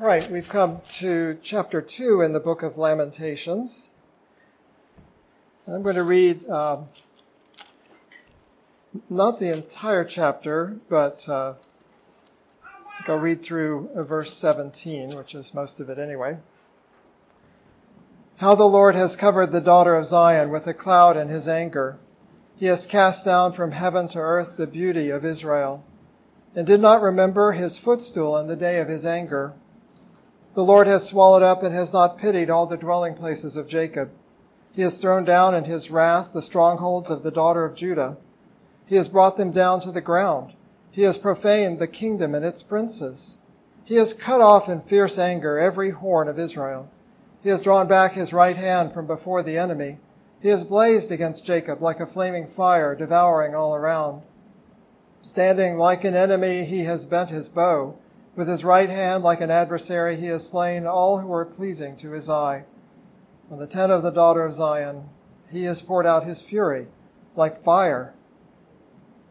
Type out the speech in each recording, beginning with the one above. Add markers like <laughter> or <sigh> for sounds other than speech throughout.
All right, we've come to chapter 2 in the book of Lamentations. And I'm going to read um, not the entire chapter, but uh, I'll read through uh, verse 17, which is most of it anyway. How the Lord has covered the daughter of Zion with a cloud in his anger. He has cast down from heaven to earth the beauty of Israel, and did not remember his footstool in the day of his anger. The Lord has swallowed up and has not pitied all the dwelling places of Jacob. He has thrown down in his wrath the strongholds of the daughter of Judah. He has brought them down to the ground. He has profaned the kingdom and its princes. He has cut off in fierce anger every horn of Israel. He has drawn back his right hand from before the enemy. He has blazed against Jacob like a flaming fire, devouring all around. Standing like an enemy, he has bent his bow. With his right hand, like an adversary, he has slain all who were pleasing to his eye. On the tent of the daughter of Zion, he has poured out his fury like fire.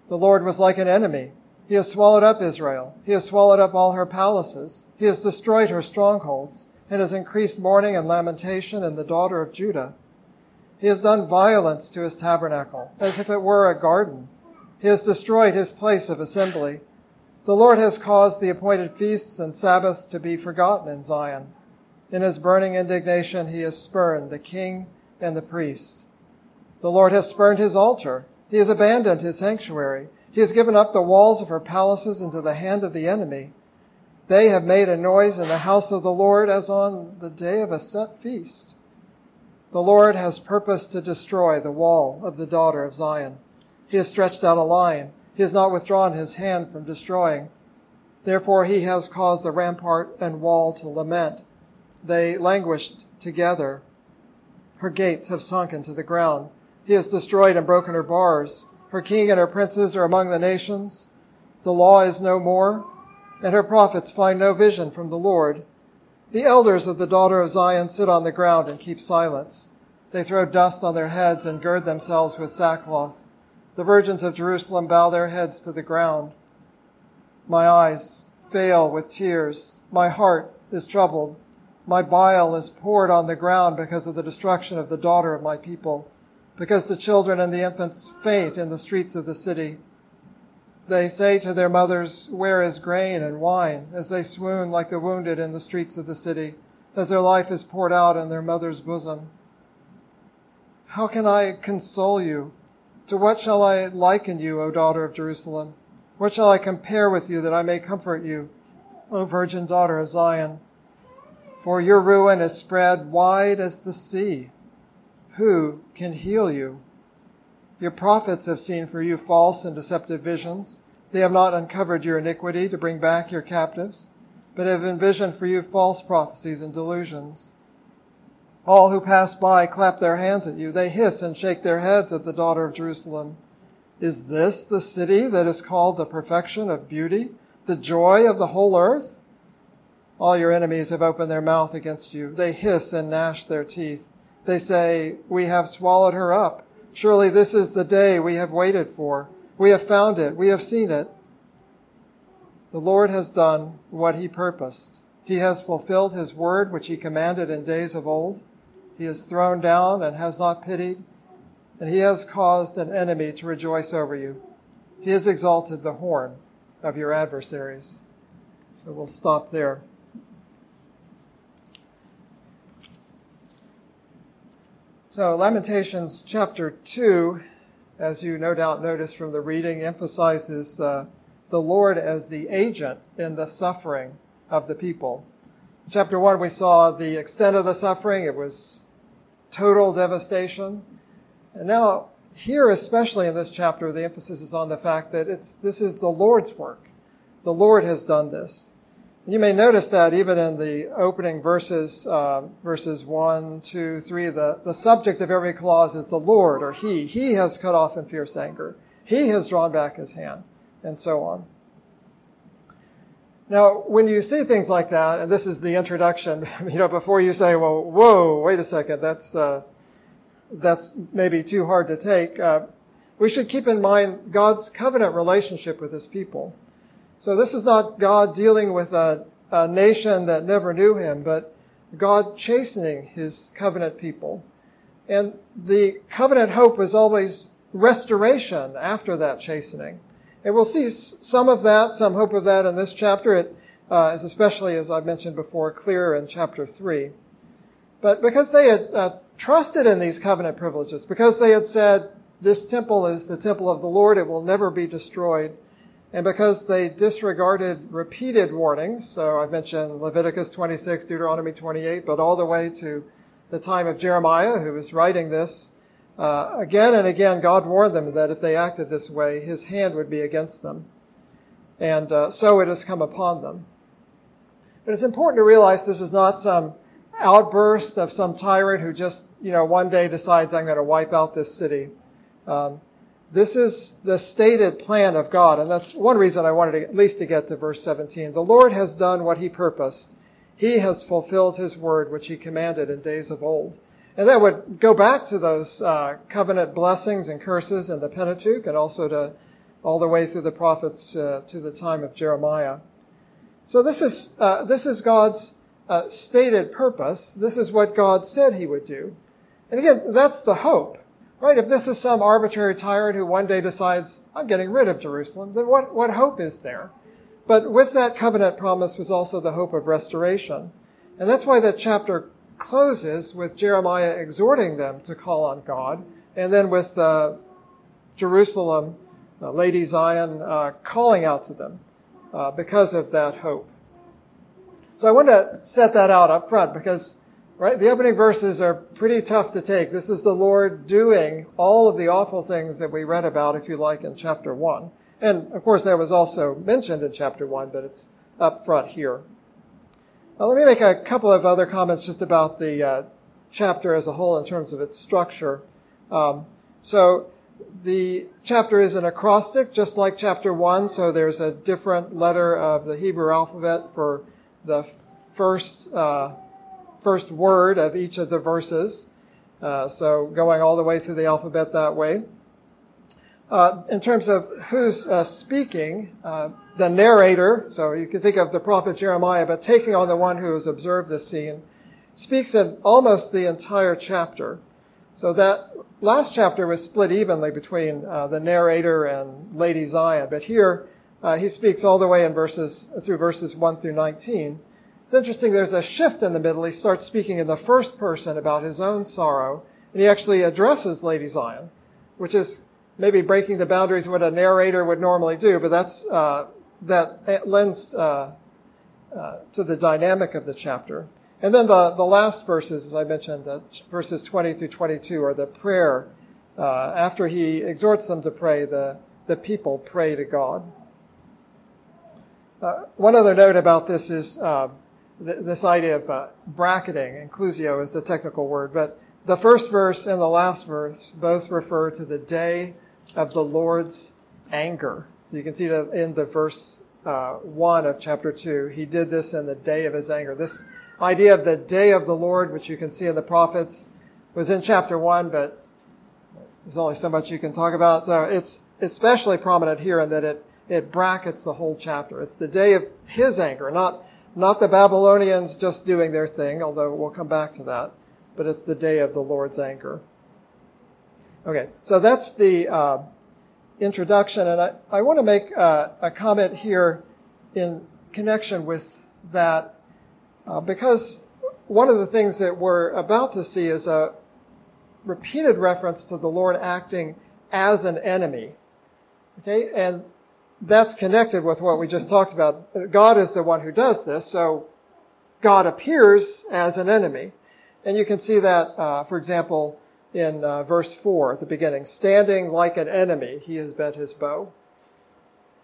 The Lord was like an enemy. He has swallowed up Israel. He has swallowed up all her palaces. He has destroyed her strongholds and has increased mourning and lamentation in the daughter of Judah. He has done violence to his tabernacle as if it were a garden. He has destroyed his place of assembly. The Lord has caused the appointed feasts and Sabbaths to be forgotten in Zion. In his burning indignation, he has spurned the king and the priest. The Lord has spurned his altar. He has abandoned his sanctuary. He has given up the walls of her palaces into the hand of the enemy. They have made a noise in the house of the Lord as on the day of a set feast. The Lord has purposed to destroy the wall of the daughter of Zion. He has stretched out a line. He has not withdrawn his hand from destroying. Therefore he has caused the rampart and wall to lament. They languished together. Her gates have sunk into the ground. He has destroyed and broken her bars. Her king and her princes are among the nations. The law is no more, and her prophets find no vision from the Lord. The elders of the daughter of Zion sit on the ground and keep silence. They throw dust on their heads and gird themselves with sackcloth. The virgins of Jerusalem bow their heads to the ground. My eyes fail with tears. My heart is troubled. My bile is poured on the ground because of the destruction of the daughter of my people, because the children and the infants faint in the streets of the city. They say to their mothers, Where is grain and wine? as they swoon like the wounded in the streets of the city, as their life is poured out in their mother's bosom. How can I console you? To what shall I liken you, O daughter of Jerusalem? What shall I compare with you that I may comfort you, O virgin daughter of Zion? For your ruin is spread wide as the sea. Who can heal you? Your prophets have seen for you false and deceptive visions. They have not uncovered your iniquity to bring back your captives, but have envisioned for you false prophecies and delusions. All who pass by clap their hands at you. They hiss and shake their heads at the daughter of Jerusalem. Is this the city that is called the perfection of beauty, the joy of the whole earth? All your enemies have opened their mouth against you. They hiss and gnash their teeth. They say, We have swallowed her up. Surely this is the day we have waited for. We have found it. We have seen it. The Lord has done what he purposed. He has fulfilled his word which he commanded in days of old. He is thrown down and has not pitied, and he has caused an enemy to rejoice over you. He has exalted the horn of your adversaries. So we'll stop there. So, Lamentations chapter 2, as you no doubt noticed from the reading, emphasizes uh, the Lord as the agent in the suffering of the people. Chapter 1, we saw the extent of the suffering. It was total devastation. And now, here, especially in this chapter, the emphasis is on the fact that it's, this is the Lord's work. The Lord has done this. And you may notice that even in the opening verses, uh, verses 1, 2, 3, the, the subject of every clause is the Lord or He. He has cut off in fierce anger. He has drawn back His hand, and so on. Now, when you see things like that, and this is the introduction, <laughs> you know, before you say, well, whoa, wait a second, that's, uh, that's maybe too hard to take, uh, we should keep in mind God's covenant relationship with his people. So this is not God dealing with a, a nation that never knew him, but God chastening his covenant people. And the covenant hope is always restoration after that chastening. And we'll see some of that, some hope of that in this chapter. It uh, is especially, as I've mentioned before, clear in chapter 3. But because they had uh, trusted in these covenant privileges, because they had said, this temple is the temple of the Lord, it will never be destroyed, and because they disregarded repeated warnings, so I've mentioned Leviticus 26, Deuteronomy 28, but all the way to the time of Jeremiah, who was writing this, uh, again and again, God warned them that if they acted this way, His hand would be against them. And uh, so it has come upon them. But it's important to realize this is not some outburst of some tyrant who just, you know, one day decides I'm going to wipe out this city. Um, this is the stated plan of God, and that's one reason I wanted to, at least to get to verse 17. The Lord has done what He purposed. He has fulfilled His word, which He commanded in days of old. And that would go back to those uh, covenant blessings and curses in the Pentateuch, and also to all the way through the prophets uh, to the time of Jeremiah. So this is uh, this is God's uh, stated purpose. This is what God said He would do. And again, that's the hope. Right? If this is some arbitrary tyrant who one day decides, I'm getting rid of Jerusalem, then what, what hope is there? But with that covenant promise was also the hope of restoration. And that's why that chapter closes with Jeremiah exhorting them to call on God, and then with uh, Jerusalem, uh, Lady Zion, uh, calling out to them uh, because of that hope. So I want to set that out up front because Right? The opening verses are pretty tough to take. This is the Lord doing all of the awful things that we read about, if you like, in chapter 1. And of course, that was also mentioned in chapter 1, but it's up front here. Let me make a couple of other comments just about the uh, chapter as a whole in terms of its structure. Um, so, the chapter is an acrostic, just like chapter 1, so there's a different letter of the Hebrew alphabet for the first uh, first word of each of the verses. Uh, so going all the way through the alphabet that way. Uh, in terms of who's uh, speaking, uh, the narrator, so you can think of the prophet Jeremiah, but taking on the one who has observed this scene, speaks in almost the entire chapter. So that last chapter was split evenly between uh, the narrator and Lady Zion, but here uh, he speaks all the way in verses through verses 1 through 19. It's interesting, there's a shift in the middle. He starts speaking in the first person about his own sorrow, and he actually addresses Lady Zion, which is maybe breaking the boundaries what a narrator would normally do, but that's, uh, that lends uh, uh, to the dynamic of the chapter. And then the, the last verses, as I mentioned, uh, verses 20 through 22, are the prayer. Uh, after he exhorts them to pray, the, the people pray to God. Uh, one other note about this is this idea of uh, bracketing, inclusio is the technical word, but the first verse and the last verse both refer to the day of the Lord's anger. You can see that in the verse uh, 1 of chapter 2. He did this in the day of his anger. This idea of the day of the Lord, which you can see in the prophets, was in chapter 1, but there's only so much you can talk about. So it's especially prominent here in that it, it brackets the whole chapter. It's the day of his anger, not not the Babylonians just doing their thing, although we'll come back to that, but it's the day of the Lord's anger. Okay, so that's the uh, introduction, and I, I want to make uh, a comment here in connection with that uh, because one of the things that we're about to see is a repeated reference to the Lord acting as an enemy. Okay, and that's connected with what we just talked about. God is the one who does this, so God appears as an enemy. And you can see that, uh, for example, in uh, verse 4 at the beginning. Standing like an enemy, he has bent his bow.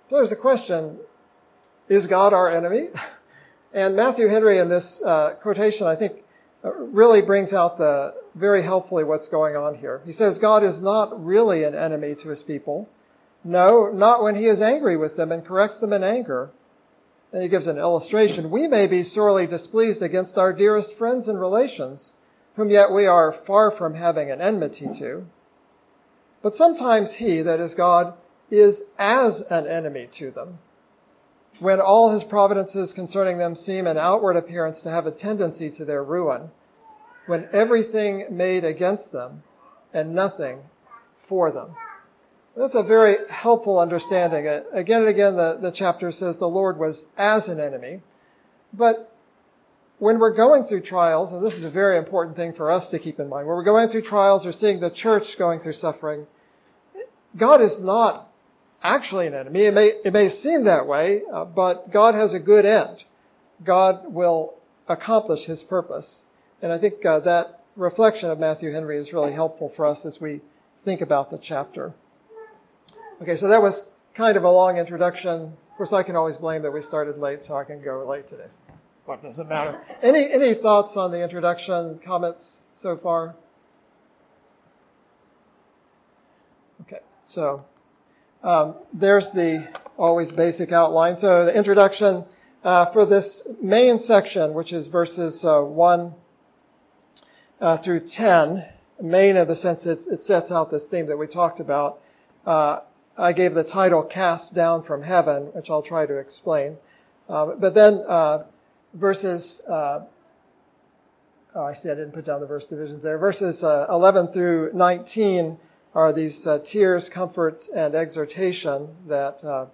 So there's a question, is God our enemy? <laughs> And Matthew Henry in this uh, quotation, I think, uh, really brings out the very helpfully what's going on here. He says God is not really an enemy to his people. No, not when he is angry with them and corrects them in anger. And he gives an illustration. We may be sorely displeased against our dearest friends and relations, whom yet we are far from having an enmity to. But sometimes he, that is God, is as an enemy to them, when all his providences concerning them seem in outward appearance to have a tendency to their ruin, when everything made against them and nothing for them. That's a very helpful understanding. Uh, again and again, the, the chapter says the Lord was as an enemy. But when we're going through trials, and this is a very important thing for us to keep in mind, when we're going through trials or seeing the church going through suffering, God is not actually an enemy. It may, it may seem that way, uh, but God has a good end. God will accomplish his purpose. And I think uh, that reflection of Matthew Henry is really helpful for us as we think about the chapter. Okay, so that was kind of a long introduction. Of course, I can always blame that we started late, so I can go late today. What does it matter? Any any thoughts on the introduction? Comments so far? Okay, so um, there's the always basic outline. So the introduction uh, for this main section, which is verses uh, one uh, through ten, main in the sense it, it sets out this theme that we talked about. Uh, I gave the title "Cast Down from Heaven," which I'll try to explain. Uh, but then uh, verses oh, I see I didn't put down the verse divisions there. Verses 11 through 19 are these uh, tears, comfort, and exhortation that uh,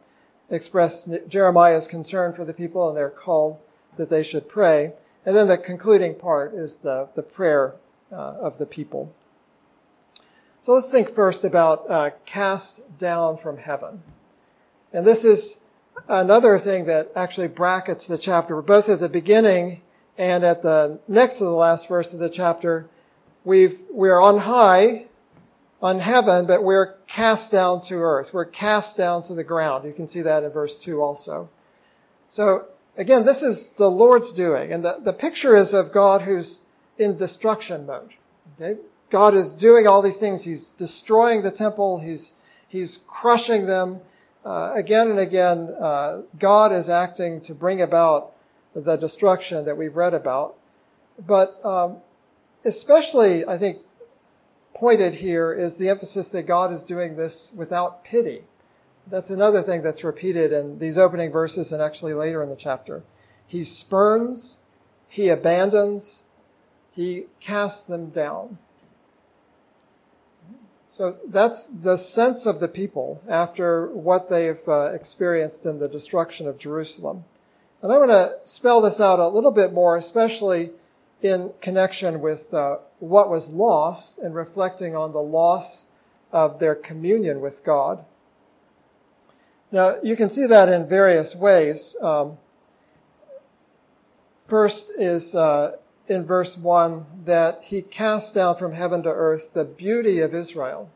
express Jeremiah's concern for the people and their call that they should pray. And then the concluding part is the, the prayer uh, of the people. So let's think first about uh, cast down from heaven. And this is another thing that actually brackets the chapter. Both at the beginning and at the next to the last verse of the chapter, we've, we're on high on heaven, but we're cast down to earth. We're cast down to the ground. You can see that in verse 2 also. So again, this is the Lord's doing. And the, the picture is of God who's in destruction mode. Okay? God is doing all these things. He's destroying the temple. He's, he's crushing them. Uh, again and again, uh, God is acting to bring about the destruction that we've read about. But um, especially, I think, pointed here is the emphasis that God is doing this without pity. That's another thing that's repeated in these opening verses and actually later in the chapter. He spurns, he abandons, he casts them down. So that's the sense of the people after what they've uh, experienced in the destruction of Jerusalem. And I want to spell this out a little bit more, especially in connection with uh, what was lost and reflecting on the loss of their communion with God. Now, you can see that in various ways. Um, first is uh, in verse 1 that he cast down from heaven to earth the beauty of Israel.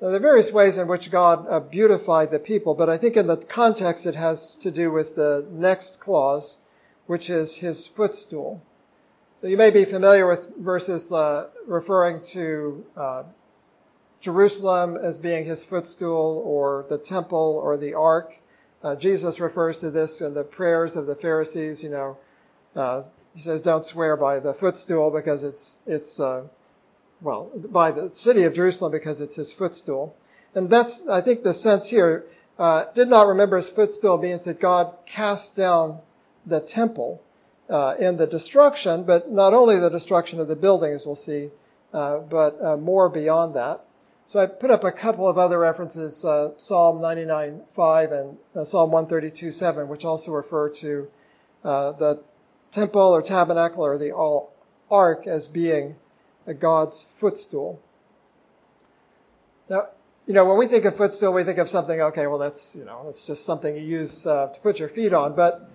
Now, there are various ways in which God uh, beautified the people, but I think in the context it has to do with the next clause, which is his footstool. So you may be familiar with verses uh, referring to uh, Jerusalem as being his footstool or the temple or the ark. Uh, Jesus refers to this in the prayers of the Pharisees. You know, uh, he says, "Don't swear by the footstool because it's it's uh, well by the city of Jerusalem because it's his footstool." And that's I think the sense here. Uh, did not remember his footstool means that God cast down the temple uh, in the destruction, but not only the destruction of the buildings, we'll see, uh, but uh, more beyond that. So I put up a couple of other references, uh, Psalm 99:5 and uh, Psalm 132:7, which also refer to uh, the temple or tabernacle or the ark as being a God's footstool. Now, you know, when we think of footstool, we think of something, okay, well, that's, you know, that's just something you use uh, to put your feet on. But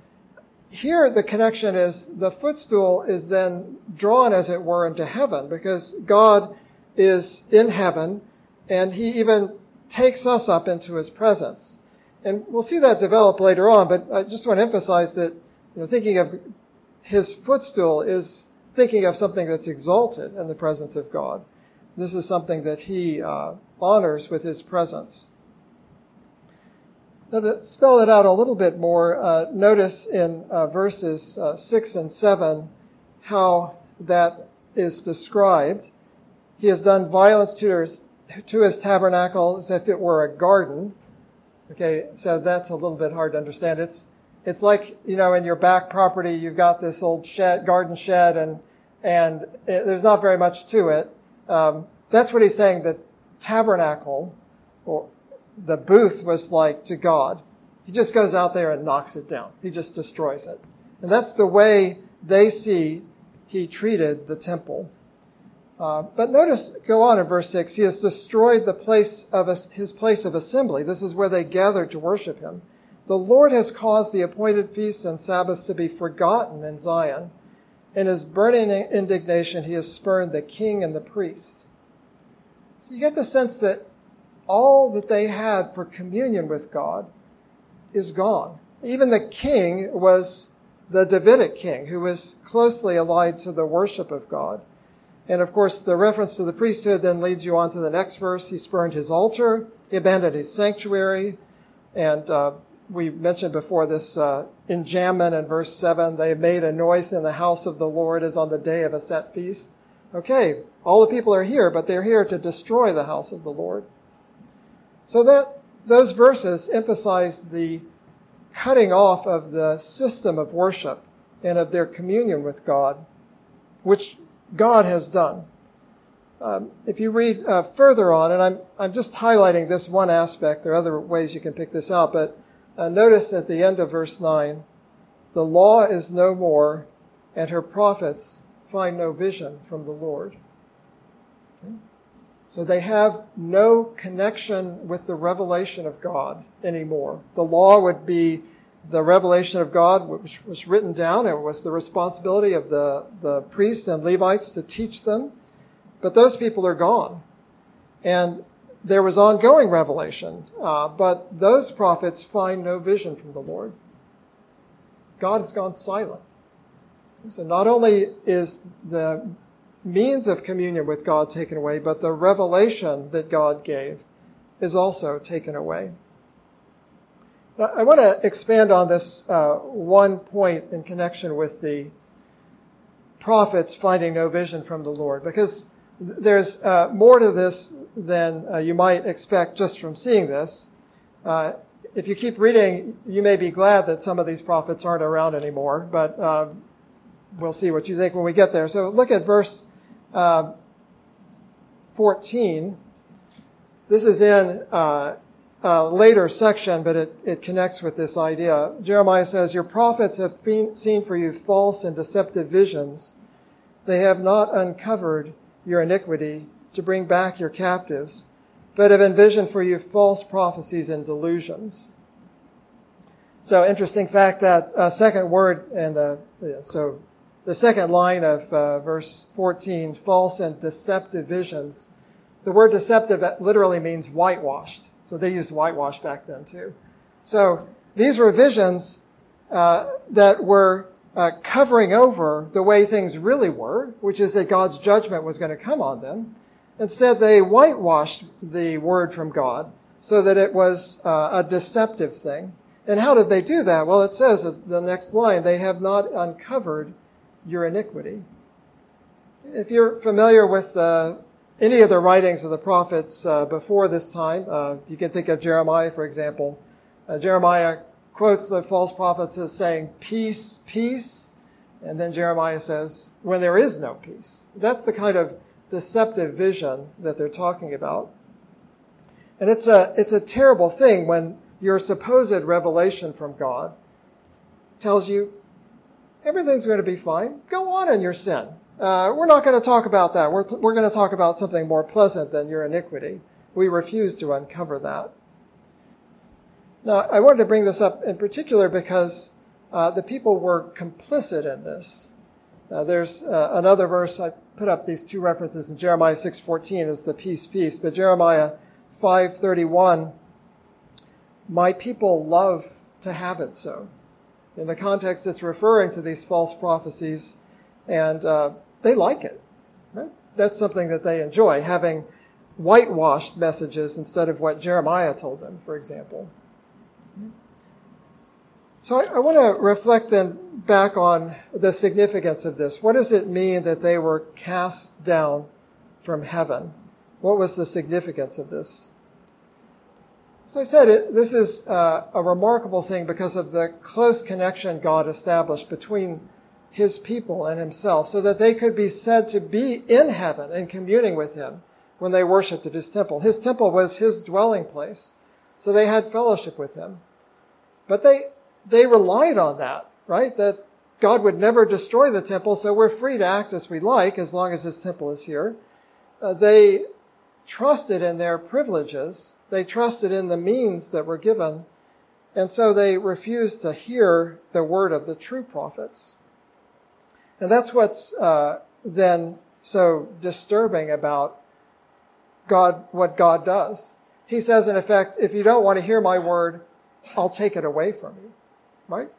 here the connection is the footstool is then drawn, as it were, into heaven because God is in heaven and he even takes us up into his presence. And we'll see that develop later on, but I just want to emphasize that you know, thinking of his footstool is thinking of something that's exalted in the presence of God. This is something that he uh, honors with his presence. Now, to spell it out a little bit more, uh, notice in uh, verses uh, 6 and 7 how that is described. He has done violence to his, to his tabernacle as if it were a garden. Okay, so that's a little bit hard to understand. It's It's like, you know, in your back property, you've got this old shed, garden shed, and, and it, there's not very much to it. Um, that's what he's saying. The tabernacle, or the booth was like to God. He just goes out there and knocks it down. He just destroys it. And that's the way they see he treated the temple. Uh, but notice, go on in verse 6, he has destroyed the place of his place of assembly. This is where they gathered to worship him. The Lord has caused the appointed feasts and Sabbaths to be forgotten in Zion. In his burning indignation, he has spurned the king and the priest. So you get the sense that all that they had for communion with God is gone. Even the king was the Davidic king, who was closely allied to the worship of God. And of course, the reference to the priesthood then leads you on to the next verse. He spurned his altar, he abandoned his sanctuary, and uh, we mentioned before this uh, enjambment in verse 7 they made a noise in the house of the Lord as on the day of a set feast. Okay, all the people are here, but they're here to destroy the house of the Lord. So that those verses emphasize the cutting off of the system of worship and of their communion with God, which God has done. Um, if you read uh, further on, and I'm, I'm just highlighting this one aspect, there are other ways you can pick this out, but uh, notice at the end of verse 9, the law is no more, and her prophets find no vision from the Lord. Okay? So they have no connection with the revelation of God anymore. The law would be the revelation of God, which was written down, and was the responsibility of the, the priests and Levites to teach them. But those people are gone. And there was ongoing revelation, uh, but those prophets find no vision from the Lord. God has gone silent. So not only is the means of communion with God taken away, but the revelation that God gave is also taken away. I want to expand on this uh, one point in connection with the prophets finding no vision from the Lord, because there's uh, more to this than uh, you might expect just from seeing this. Uh, if you keep reading, you may be glad that some of these prophets aren't around anymore, but uh, we'll see what you think when we get there. So look at verse uh, 14. This is in uh, a later section, but it, it connects with this idea. Jeremiah says, Your prophets have seen for you false and deceptive visions. They have not uncovered your iniquity to bring back your captives, but have envisioned for you false prophecies and delusions. So interesting fact that uh, second word and the so the second line of uh, verse 14, false and deceptive visions. The word deceptive literally means whitewashed. So they used whitewash back then too. So these were visions uh, that were uh, covering over the way things really were, which is that God's judgment was going to come on them. Instead, they whitewashed the word from God so that it was uh, a deceptive thing. And how did they do that? Well, it says the next line, they have not uncovered your iniquity. If you're familiar with the any of the writings of the prophets uh, before this time. Uh, you can think of Jeremiah, for example. Uh, Jeremiah quotes the false prophets as saying, Peace, peace. And then Jeremiah says, When there is no peace. That's the kind of deceptive vision that they're talking about. And it's a, it's a terrible thing when your supposed revelation from God tells you everything's going to be fine. Go on in your sin. Uh, we're not going to talk about that. We're, we're going to talk about something more pleasant than your iniquity. We refuse to uncover that. Now, I wanted to bring this up in particular because uh, the people were complicit in this. Uh, there's uh, another verse I put up these two references in Jeremiah 6:14 is the peace, peace, but Jeremiah 5:31, my people love to have it so. In the context, it's referring to these false prophecies, and uh, they like it. Right? That's something that they enjoy, having whitewashed messages instead of what Jeremiah told them, for example. So I, I want to reflect then back on the significance of this. What does it mean that they were cast down from heaven? What was the significance of this? So I said it, this is uh, a remarkable thing because of the close connection God established between his people and himself so that they could be said to be in heaven and communing with him when they worshiped at his temple. His temple was his dwelling place. So they had fellowship with him. But they, they relied on that, right? That God would never destroy the temple, so we're free to act as we like as long as his temple is here. Uh, they trusted in their privileges they trusted in the means that were given, and so they refused to hear the word of the true prophets. And that's what's uh, then so disturbing about God, what God does. He says, in effect, if you don't want to hear my word, I'll take it away from you. Right?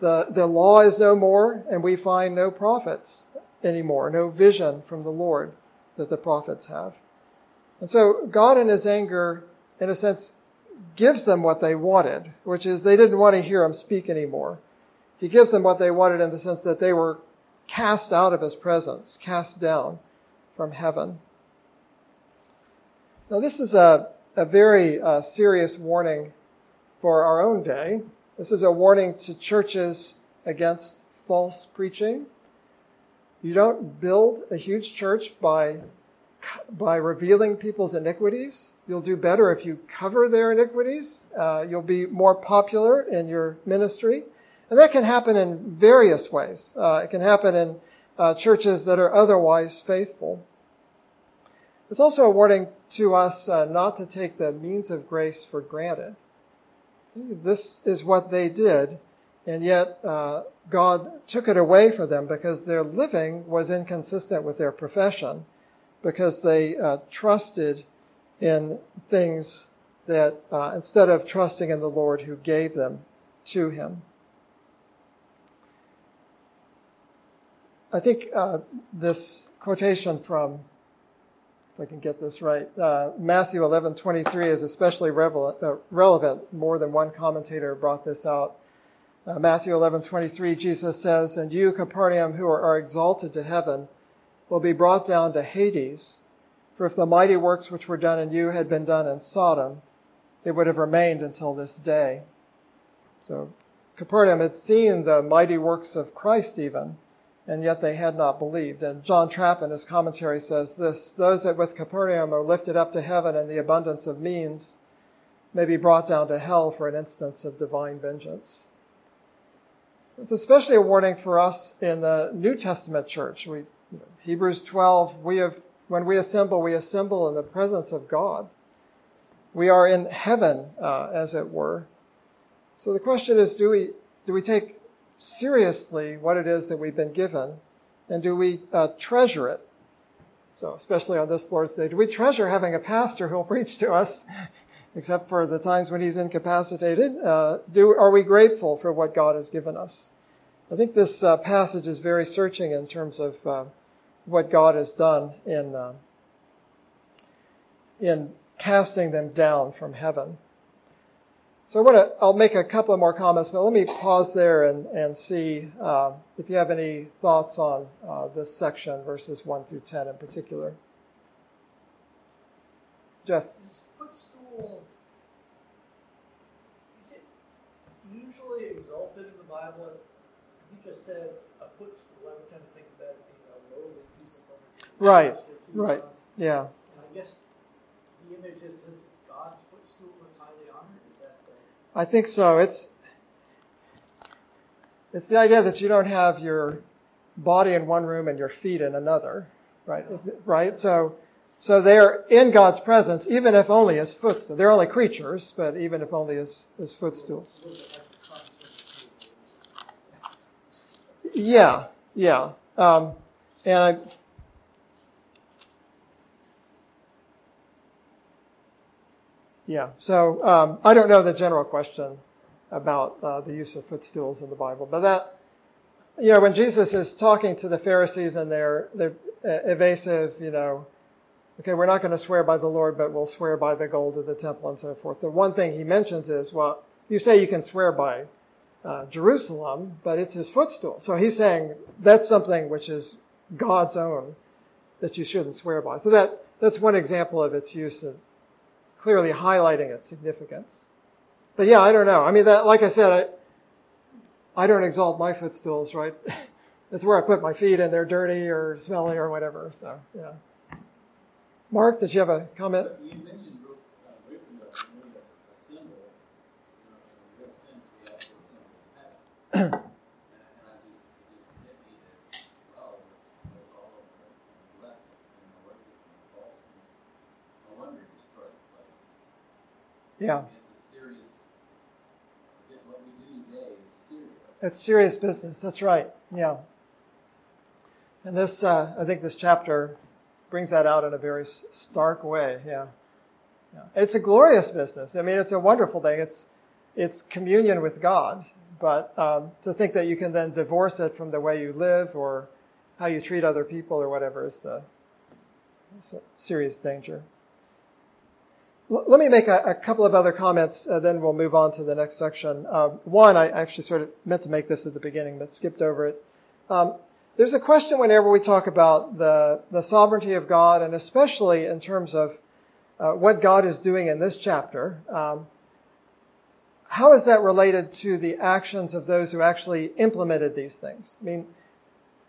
The, the law is no more, and we find no prophets anymore, no vision from the Lord that the prophets have. And so God in his anger in a sense, gives them what they wanted, which is they didn't want to hear him speak anymore. He gives them what they wanted in the sense that they were cast out of his presence, cast down from heaven. Now, this is a, a very uh, serious warning for our own day. This is a warning to churches against false preaching. You don't build a huge church by, by revealing people's iniquities. You'll do better if you cover their iniquities. Uh, you'll be more popular in your ministry. And that can happen in various ways. Uh, it can happen in uh, churches that are otherwise faithful. It's also a warning to us uh, not to take the means of grace for granted. This is what they did, and yet uh, God took it away from them because their living was inconsistent with their profession, because they uh, trusted in things that uh, instead of trusting in the Lord who gave them to him. I think uh, this quotation from, if I can get this right, uh, Matthew 11:23 is especially relevant, uh, relevant. More than one commentator brought this out. Uh, Matthew 11:23, Jesus says, "And you, Capernaum, who are, are exalted to heaven, will be brought down to Hades." For if the mighty works which were done in you had been done in Sodom, it would have remained until this day. So Capernaum had seen the mighty works of Christ even, and yet they had not believed. And John Trapp in his commentary says this, those that with Capernaum are lifted up to heaven in the abundance of means may be brought down to hell for an instance of divine vengeance. It's especially a warning for us in the New Testament church. We, Hebrews 12, we have when we assemble, we assemble in the presence of God. We are in heaven, uh, as it were. So the question is, do we, do we take seriously what it is that we've been given? And do we uh, treasure it? So, especially on this Lord's Day, do we treasure having a pastor who'll preach to us, <laughs> except for the times when he's incapacitated? Uh, do, are we grateful for what God has given us? I think this uh, passage is very searching in terms of uh, what God has done in uh, in casting them down from heaven. So I want to, I'll make a couple more comments, but let me pause there and, and see uh, if you have any thoughts on uh, this section, verses 1 through 10 in particular. Jeff? Is footstool, is it usually exalted in the Bible? You just said a footstool. I would tend to think of that as being a lowly piece of furniture. Right, right, yeah. And I guess the image is since it's God's footstool is highly honored. Is that the... I think so. It's it's the idea that you don't have your body in one room and your feet in another, right? Right. So so they're in God's presence, even if only as footstool. They're only creatures, but even if only as as footstool. Yeah, yeah. Um, and I, Yeah. So um, I don't know the general question about uh, the use of footstools in the Bible, but that you know when Jesus is talking to the Pharisees and they're they're uh, evasive, you know, okay, we're not going to swear by the Lord, but we'll swear by the gold of the temple and so forth. The one thing he mentions is, well, you say you can swear by uh, Jerusalem, but it's his footstool. So he's saying that's something which is God's own that you shouldn't swear by. So that that's one example of its use in, clearly highlighting its significance. But yeah, I don't know. I mean, that, like I said, I, I don't exalt my footstools, right? <laughs> That's where I put my feet and they're dirty or smelly or whatever. So, yeah. Mark, did you have a comment? <clears throat> You mentioned real, uh, briefly about maybe a, a symbol, you know, in a real sense, we have this symbol of heaven. and, and I just, it just hit me that, well, with, with all of the neglect and the worship and the falseness, no wonder he destroyed the place. Yeah. It's a serious, what we do today is serious. It's serious business. That's right. Yeah. And this, uh, I think this chapter brings that out in a very stark way. Yeah. yeah. It's a glorious business. I mean, it's a wonderful thing. It's, it's communion with God. But um, to think that you can then divorce it from the way you live or how you treat other people or whatever is the serious danger. Let me make a, a, couple of other comments, uh, then we'll move on to the next section. Uh, one, I actually sort of meant to make this at the beginning, but skipped over it. Um, there's a question whenever we talk about the, the sovereignty of God, and especially in terms of uh, what God is doing in this chapter. Um, how is that related to the actions of those who actually implemented these things? I mean,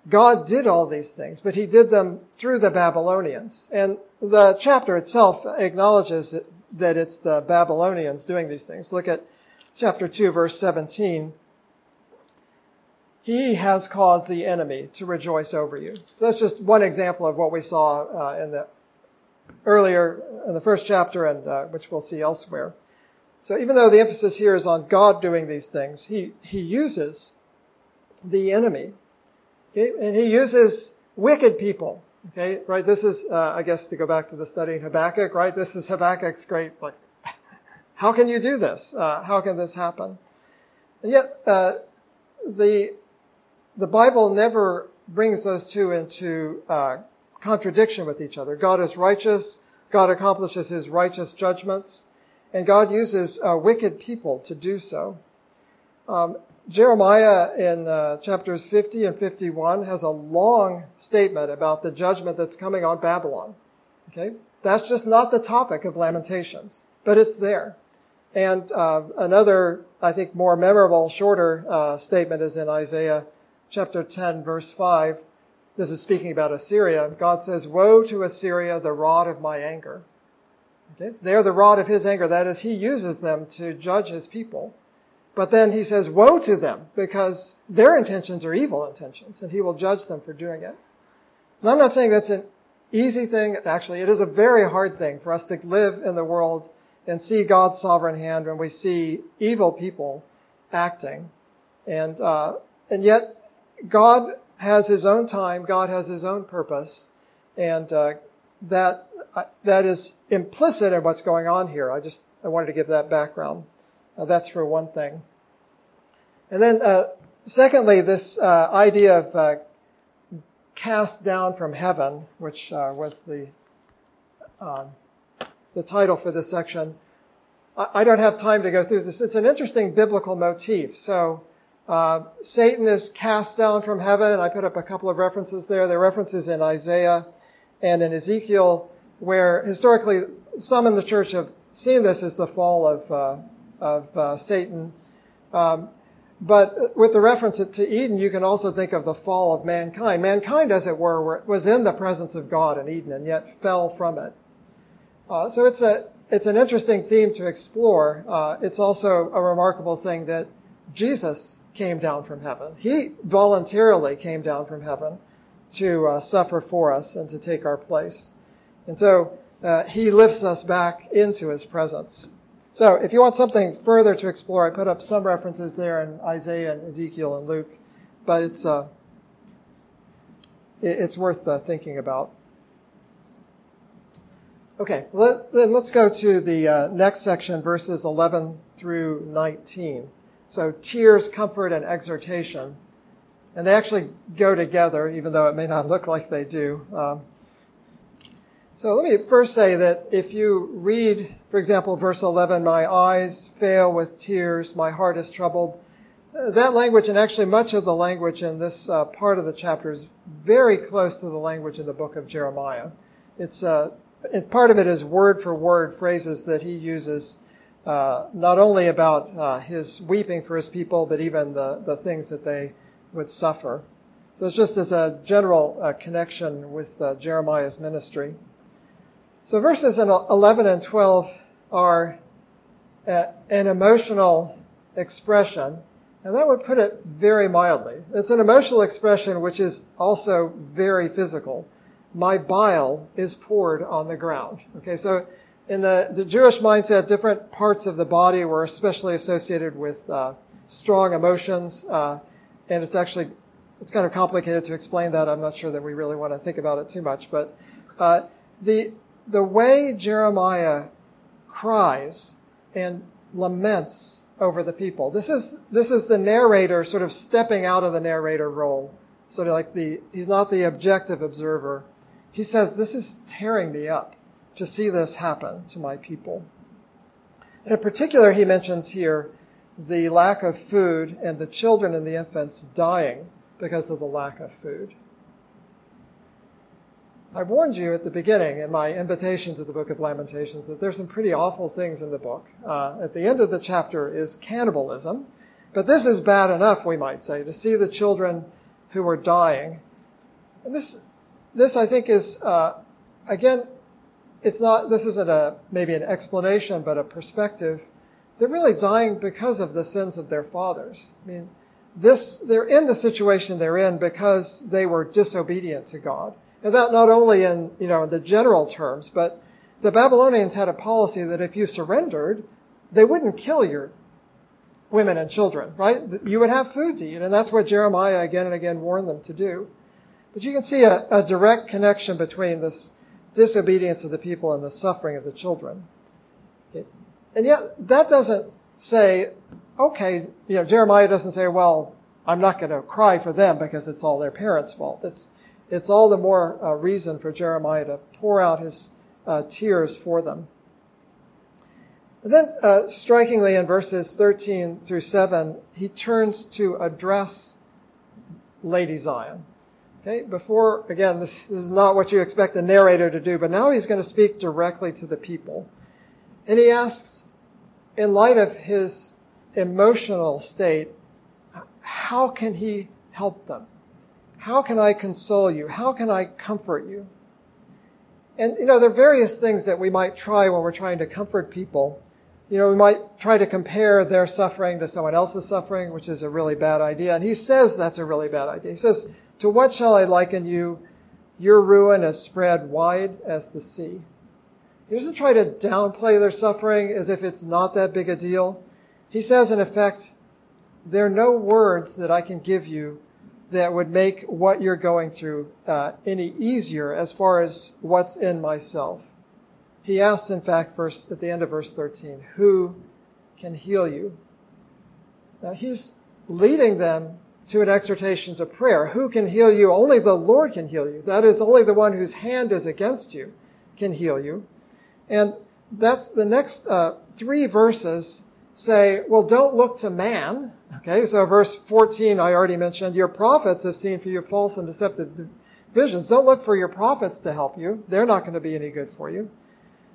God did all these things, but he did them through the Babylonians. And the chapter itself acknowledges that it's the Babylonians doing these things. Look at chapter 2, verse 17. He has caused the enemy to rejoice over you. So that's just one example of what we saw uh, in the earlier in the first chapter, and uh, which we'll see elsewhere. So even though the emphasis here is on God doing these things, he he uses the enemy, okay? and he uses wicked people. Okay, right? This is, uh, I guess, to go back to the study in Habakkuk, right? This is Habakkuk's great, like, <laughs> how can you do this? Uh, how can this happen? And yet, uh, the the Bible never brings those two into uh, contradiction with each other. God is righteous. God accomplishes his righteous judgments. And God uses uh, wicked people to do so. Um, Jeremiah in uh, chapters 50 and 51 has a long statement about the judgment that's coming on Babylon. Okay? That's just not the topic of Lamentations, but it's there. And uh, another, I think, more memorable, shorter uh, statement is in Isaiah chapter 10, verse 5, this is speaking about Assyria. God says, Woe to Assyria, the rod of my anger. Okay? They're the rod of his anger. That is, he uses them to judge his people. But then he says, Woe to them, because their intentions are evil intentions, and he will judge them for doing it. And I'm not saying that's an easy thing. Actually, it is a very hard thing for us to live in the world and see God's sovereign hand when we see evil people acting. And, uh, and yet, God has his own time, God has his own purpose, and uh, that uh, that is implicit in what's going on here. I just I wanted to give that background. Uh, that's for one thing. And then, uh, secondly, this uh, idea of uh, cast down from heaven, which was the um, the title for this section. I, I don't have time to go through this. It's an interesting biblical motif. So uh, Satan is cast down from heaven. I put up a couple of references there. There are references in Isaiah and in Ezekiel where historically some in the church have seen this as the fall of, uh, of uh, Satan. Um, but with the reference to Eden, you can also think of the fall of mankind. Mankind, as it were, was in the presence of God in Eden and yet fell from it. Uh, so it's a it's an interesting theme to explore. Uh, it's also a remarkable thing that Jesus came down from heaven. He voluntarily came down from heaven to uh, suffer for us and to take our place. And so uh, he lifts us back into his presence. So if you want something further to explore, I put up some references there in Isaiah and Ezekiel and Luke, but it's uh, it's worth uh, thinking about. Okay, let, then let's go to the uh, next section, verses 11 through 19. So tears, comfort, and exhortation. And they actually go together, even though it may not look like they do. Um, so let me first say that if you read, for example, verse 11, my eyes fail with tears, my heart is troubled, uh, that language, and actually much of the language in this uh, part of the chapter, is very close to the language in the book of Jeremiah. It's uh, part of it is word for word phrases that he uses, uh, not only about uh, his weeping for his people, but even the, the things that they would suffer. So it's just as a general uh, connection with Jeremiah's ministry. So verses 11 and 12 are an emotional expression, and that would put it very mildly. It's an emotional expression which is also very physical. My bile is poured on the ground. Okay, so in the, the Jewish mindset, different parts of the body were especially associated with uh, strong emotions, uh, and it's actually it's kind of complicated to explain that. I'm not sure that we really want to think about it too much, but uh, the the way Jeremiah cries and laments over the people. This is this is the narrator sort of stepping out of the narrator role, sort of like the he's not the objective observer. He says, "This is tearing me up to see this happen to my people." And in particular, he mentions here the lack of food and the children and the infants dying because of the lack of food. I warned you at the beginning in my invitation to the book of Lamentations that there's some pretty awful things in the book. Uh, at the end of the chapter is cannibalism, but this is bad enough, we might say, to see the children who are dying. And this, this I think is, uh, again, it's not, this isn't a, maybe an explanation, but a perspective. They're really dying because of the sins of their fathers. I mean, this, they're in the situation they're in because they were disobedient to God. And that not only in, you know, the general terms, but the Babylonians had a policy that if you surrendered, they wouldn't kill your women and children, right? You would have food to eat. And that's what Jeremiah again and again warned them to do. But you can see a, a direct connection between this disobedience of the people and the suffering of the children. Okay. And yet that doesn't say, okay, you know, Jeremiah doesn't say, well, I'm not going to cry for them because it's all their parents' fault. It's, it's all the more uh, reason for Jeremiah to pour out his uh, tears for them. And then, uh, strikingly, in verses 13 through 7, he turns to address Lady Zion. Okay, before, again, this, this is not what you expect the narrator to do, but now he's going to speak directly to the people. And he asks, in light of his emotional state, how can he help them? How can I console you? How can I comfort you? And, you know, there are various things that we might try when we're trying to comfort people. You know, we might try to compare their suffering to someone else's suffering, which is a really bad idea. And he says that's a really bad idea. He says, To what shall I liken you? Your ruin is spread wide as the sea. He doesn't try to downplay their suffering as if it's not that big a deal. He says, in effect, there are no words that I can give you that would make what you're going through uh, any easier as far as what's in myself. He asks, in fact, verse, at the end of verse 13, who can heal you? Now he's leading them to an exhortation to prayer. Who can heal you? Only the Lord can heal you. That is, only the one whose hand is against you can heal you. And that's the next uh, three verses say, well, don't look to man. Okay, so verse 14, I already mentioned, your prophets have seen for you false and deceptive visions. Don't look for your prophets to help you. They're not going to be any good for you.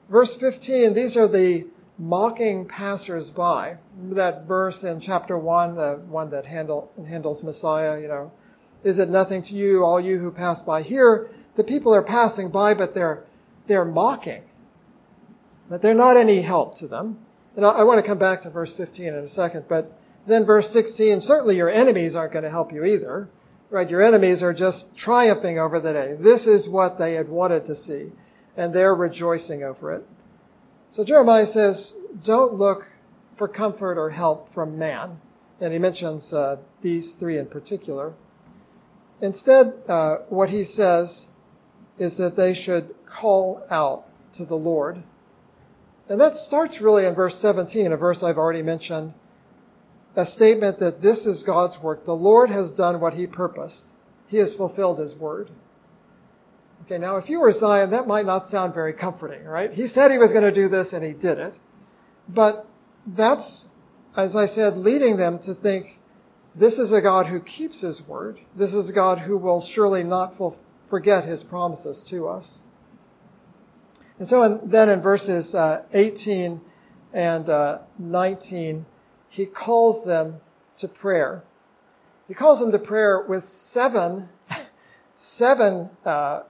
Verse 15, these are the mocking passersby. That verse in chapter 1, the one that Handel, Handel's Messiah, you know, is it nothing to you, all you who pass by here? The people are passing by, but they're, they're mocking. But they're not any help to them. And I want to come back to verse 15 in a second, but then verse 16, certainly your enemies aren't going to help you either. Right? Your enemies are just triumphing over the day. This is what they had wanted to see, and they're rejoicing over it. So Jeremiah says, don't look for comfort or help from man. And he mentions uh, these three in particular. Instead, uh, what he says is that they should call out to the Lord. And that starts really in verse 17, a verse I've already mentioned, a statement that this is God's work. The Lord has done what he purposed. He has fulfilled his word. Okay, now if you were Zion, that might not sound very comforting, right? He said he was going to do this and he did it. But that's, as I said, leading them to think this is a God who keeps his word. This is a God who will surely not forget his promises to us. And so in, then in verses uh, 18 and uh, 19, he calls them to prayer. He calls them to prayer with seven, seven uh,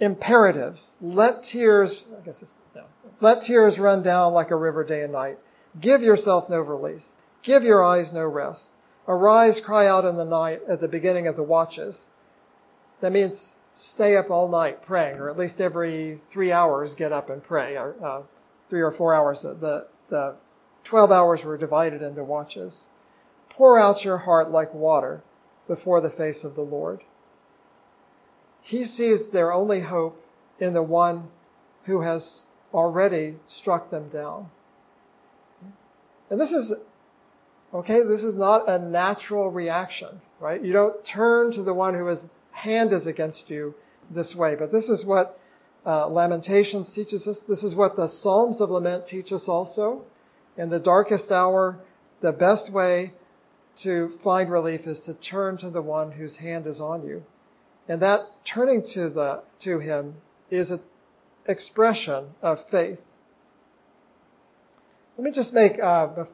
imperatives. Let tears, I guess it's, no. let tears run down like a river day and night. Give yourself no release. Give your eyes no rest. Arise, cry out in the night at the beginning of the watches. That means stay up all night praying, or at least every three hours get up and pray, or uh, three or four hours. The, the 12 hours were divided into watches. Pour out your heart like water before the face of the Lord. He sees their only hope in the one who has already struck them down. And this is, okay, this is not a natural reaction, right? You don't turn to the one who his hand is against you this way. But this is what uh, Lamentations teaches us. This is what the Psalms of Lament teach us also. In the darkest hour, the best way to find relief is to turn to the one whose hand is on you. And that turning to the, to him is an expression of faith. Let me just make, uh,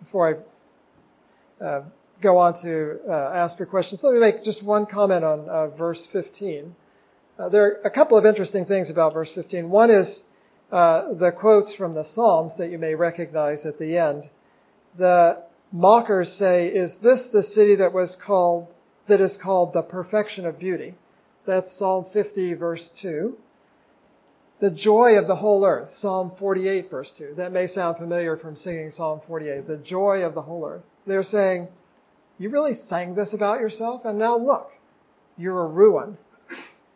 before I uh, go on to uh, ask for questions, let me make just one comment on uh, verse 15. Uh, there are a couple of interesting things about verse 15. One is uh, the quotes from the Psalms that you may recognize at the end. The mockers say, "Is this the city that was called that is called the perfection of beauty?" That's Psalm 50, verse 2 the joy of the whole earth, Psalm 48, verse 2. That may sound familiar from singing Psalm 48, the joy of the whole earth. They're saying, You really sang this about yourself, and now look, you're a ruin.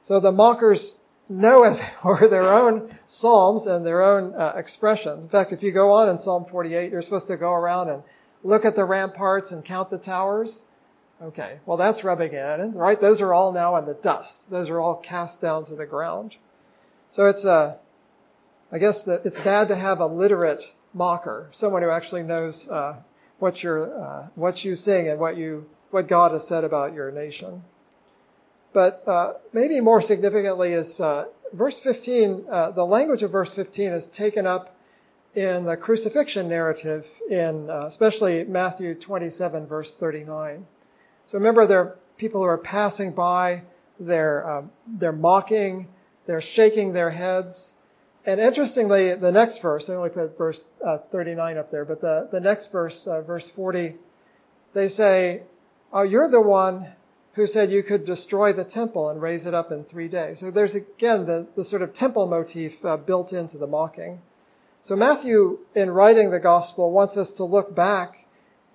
So the mockers know as <laughs> were their own psalms and their own uh, expressions. In fact, if you go on in Psalm 48, you're supposed to go around and look at the ramparts and count the towers. Okay, well that's rubbing it in, right? Those are all now in the dust. Those are all cast down to the ground. So it's a, uh, I guess that it's bad to have a literate mocker, someone who actually knows uh, what you're, uh, what you sing and what you, what God has said about your nation. But uh, maybe more significantly is uh, verse 15. Uh, the language of verse 15 is taken up in the crucifixion narrative in especially Matthew 27 verse 39. So remember, there are people who are passing by. They're they're mocking they're shaking their heads. And interestingly, the next verse, I only put verse uh, 39 up there, but the, the next verse, uh, verse 40, they say, Oh, you're the one who said you could destroy the temple and raise it up in three days. So there's again the, the sort of temple motif uh, built into the mocking. So Matthew, in writing the gospel, wants us to look back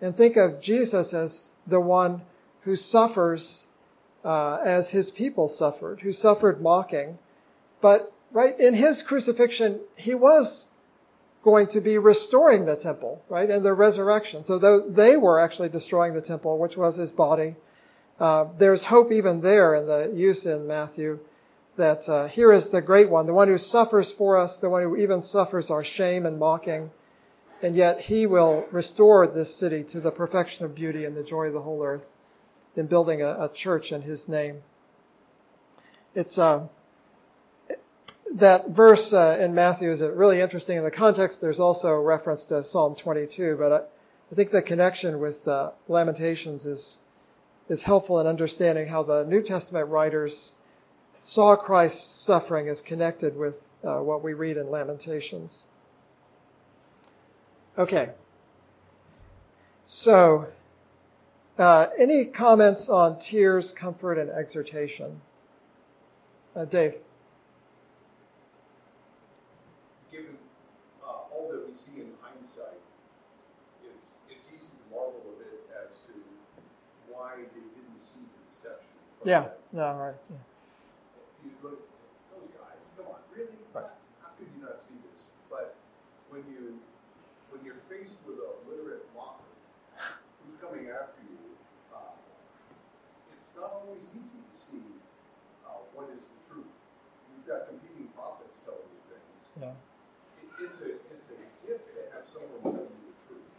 and think of Jesus as the one who suffers uh, as his people suffered, who suffered mocking. But right in his crucifixion, he was going to be restoring the temple, right, in the resurrection. So though they were actually destroying the temple, which was his body, uh, there's hope even there in the use in Matthew that uh, here is the great one, the one who suffers for us, the one who even suffers our shame and mocking, and yet he will restore this city to the perfection of beauty and the joy of the whole earth in building a, a church in his name. It's uh, that verse uh, in Matthew is really interesting in the context. There's also a reference to Psalm 22, but I, I think the connection with uh, Lamentations is is helpful in understanding how the New Testament writers saw Christ's suffering as connected with uh, what we read in Lamentations. Okay. So, uh, any comments on tears, comfort, and exhortation? Uh, Dave. Yeah, yeah, right. Yeah. You look, those guys, come on, really? Right. How could you not see this? But when you when you're faced with a literate mocker who's coming after you, uh, it's not always easy to see uh, what is the truth. You've got competing prophets telling you things. Yeah. It, it's a it's a gift to have someone tell you the truth.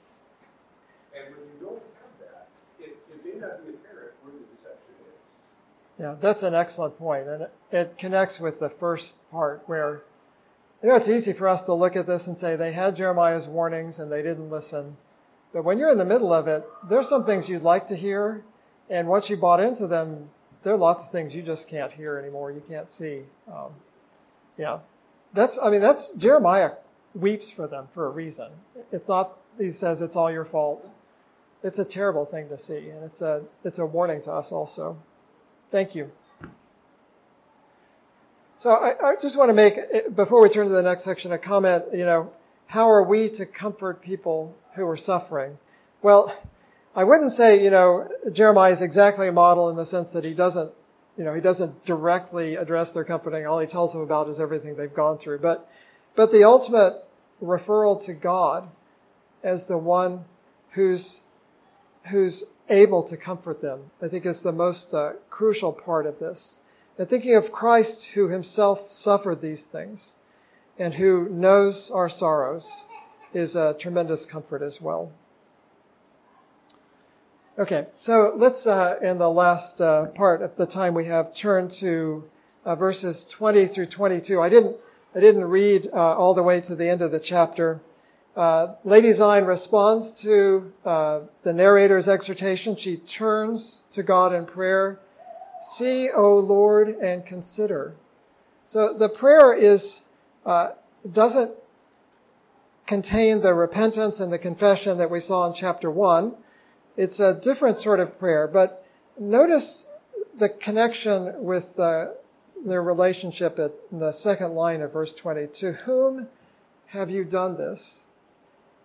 And when you don't have that, it, it may not be apparent where the deception yeah, that's an excellent point, and it connects with the first part where You know, it's easy for us to look at this and say they had Jeremiah's warnings and they didn't listen. But when you're in the middle of it, there's some things you'd like to hear, and once you bought into them, there are lots of things you just can't hear anymore. You can't see. Um, yeah, that's. I mean, that's Jeremiah weeps for them for a reason. It's not. He says it's all your fault. It's a terrible thing to see, and it's a it's a warning to us also. Thank you. So I, I just want to make before we turn to the next section a comment. You know, how are we to comfort people who are suffering? Well, I wouldn't say, you know, Jeremiah is exactly a model in the sense that he doesn't, you know, he doesn't directly address their comforting. All he tells them about is everything they've gone through. But, but the ultimate referral to God as the one who's, who's able to comfort them, I think is the most uh, crucial part of this. And thinking of Christ who himself suffered these things and who knows our sorrows is a tremendous comfort as well. Okay, so let's, uh, in the last uh, part of the time we have, turn to uh, verses 20 through 22. I didn't, I didn't read uh, all the way to the end of the chapter. Uh, Lady Zion responds to uh, the narrator's exhortation. She turns to God in prayer. See, O Lord, and consider. So the prayer is doesn't contain the repentance and the confession that we saw in chapter one it's a different sort of prayer, but notice the connection with uh, their relationship at the second line of verse 20. To whom have you done this?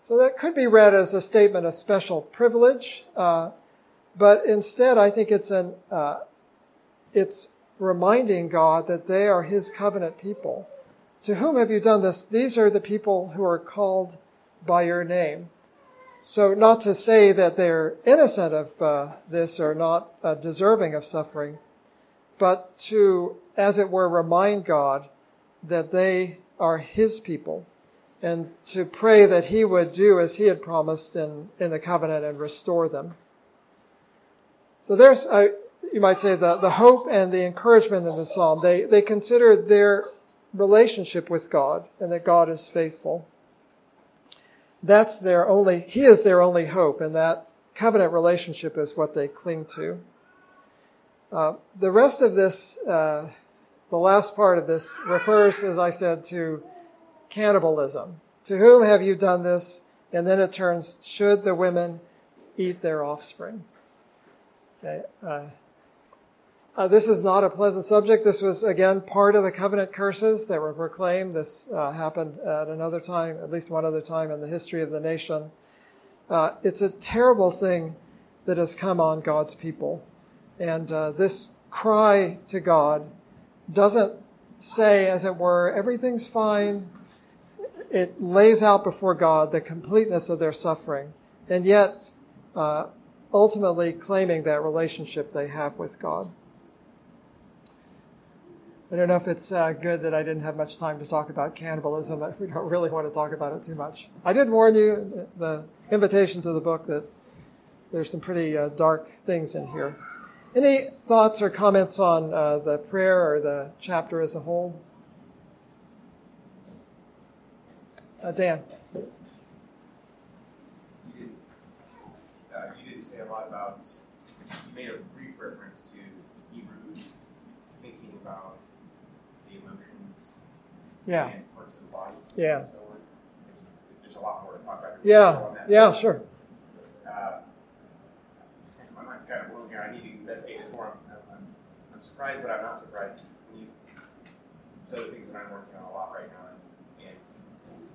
So that could be read as a statement of special privilege, uh, but instead I think it's an uh, it's reminding God that they are His covenant people. To whom have you done this? These are the people who are called by your name. So, not to say that they're innocent of uh, this or not uh, deserving of suffering, but to, as it were, remind God that they are His people and to pray that He would do as He had promised in, in the covenant and restore them. So, there's, uh, you might say, the, the hope and the encouragement in the psalm. They, they consider their relationship with God and that God is faithful that's their only, He is their only hope, and that covenant relationship is what they cling to. Uh, the rest of this, uh, the last part of this, refers, as I said, to cannibalism. To whom have you done this? And then it turns, should the women eat their offspring? Okay. Uh, uh, this is not a pleasant subject. This was, again, part of the covenant curses that were proclaimed. This uh, happened at another time, at least one other time in the history of the nation. Uh, it's a terrible thing that has come on God's people. And uh, this cry to God doesn't say, as it were, everything's fine. It lays out before God the completeness of their suffering. And yet, uh, ultimately claiming that relationship they have with God. I don't know if it's uh, good that I didn't have much time to talk about cannibalism. We don't really want to talk about it too much. I did warn you, the invitation to the book, that there's some pretty uh, dark things in here. Any thoughts or comments on uh, the prayer or the chapter as a whole? Uh, Dan. You didn't, uh, you didn't say a lot about, you made a brief reference to Hebrews, thinking about the emotions Yeah. and parts of the body. Yeah. So there's a lot more to talk about. Yeah. Yeah, sure. Uh, my mind's kind of blown here. I need to investigate this more. I'm, I'm, I'm surprised, but I'm not surprised. When you, there's other things that I'm working on a lot right now,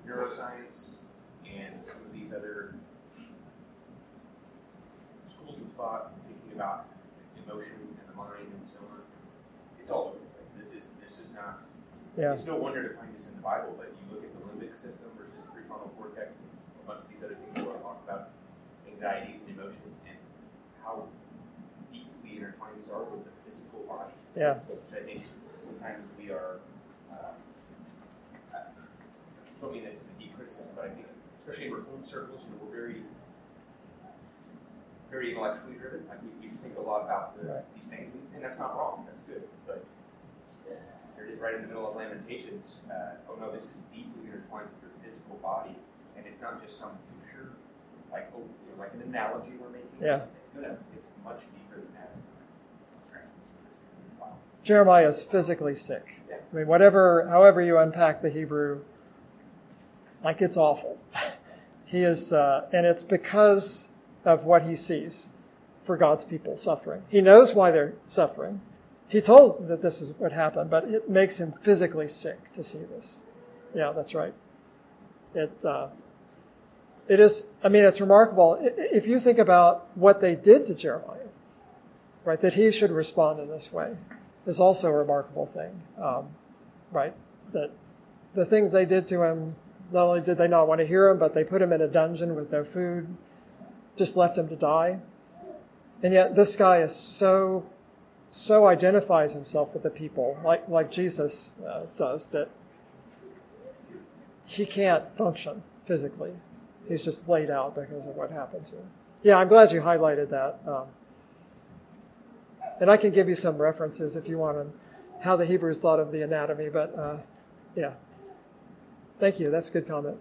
neuroscience and some of these other schools of thought, thinking about emotion and the mind and so on. It's all over the place. This is this is not. Yeah. It's no wonder to find this in the Bible, but you look at the limbic system versus prefrontal cortex and a bunch of these other things we want talk about, anxieties and emotions, and how deeply intertwined these are with the physical body. Yeah. Which I think sometimes we are. I don't mean this as a deep criticism, but I think, especially in reform circles, you know, we're very, very intellectually driven. Like we, we think a lot about the, Right. these things, and, and that's not wrong. That's good, but there it is right right in the middle of Lamentations, uh, oh no, this is deeply intertwined with your physical body, and it's not just some picture, like oh, you know, like an analogy we're making. Yeah. No, no, it's much deeper than that. Jeremiah is physically sick. I mean, whatever, however you unpack the Hebrew, like it's awful. <laughs> He is, uh, and it's because of what he sees for God's people suffering. He knows why they're suffering. He told that this is what happened, but it makes him physically sick to see this. Yeah, that's right. It, uh, it is, I mean, it's remarkable. If you think about what they did to Jeremiah, right, that he should respond in this way is also a remarkable thing, um, right? That the things they did to him, not only did they not want to hear him, but they put him in a dungeon with no food, just left him to die. And yet this guy is so, so identifies himself with the people, like, like Jesus uh, does, that he can't function physically. He's just laid out because of what happens here. Yeah, I'm glad you highlighted that. Um, and I can give you some references if you want on how the Hebrews thought of the anatomy, but uh, yeah. Thank you. That's a good comment.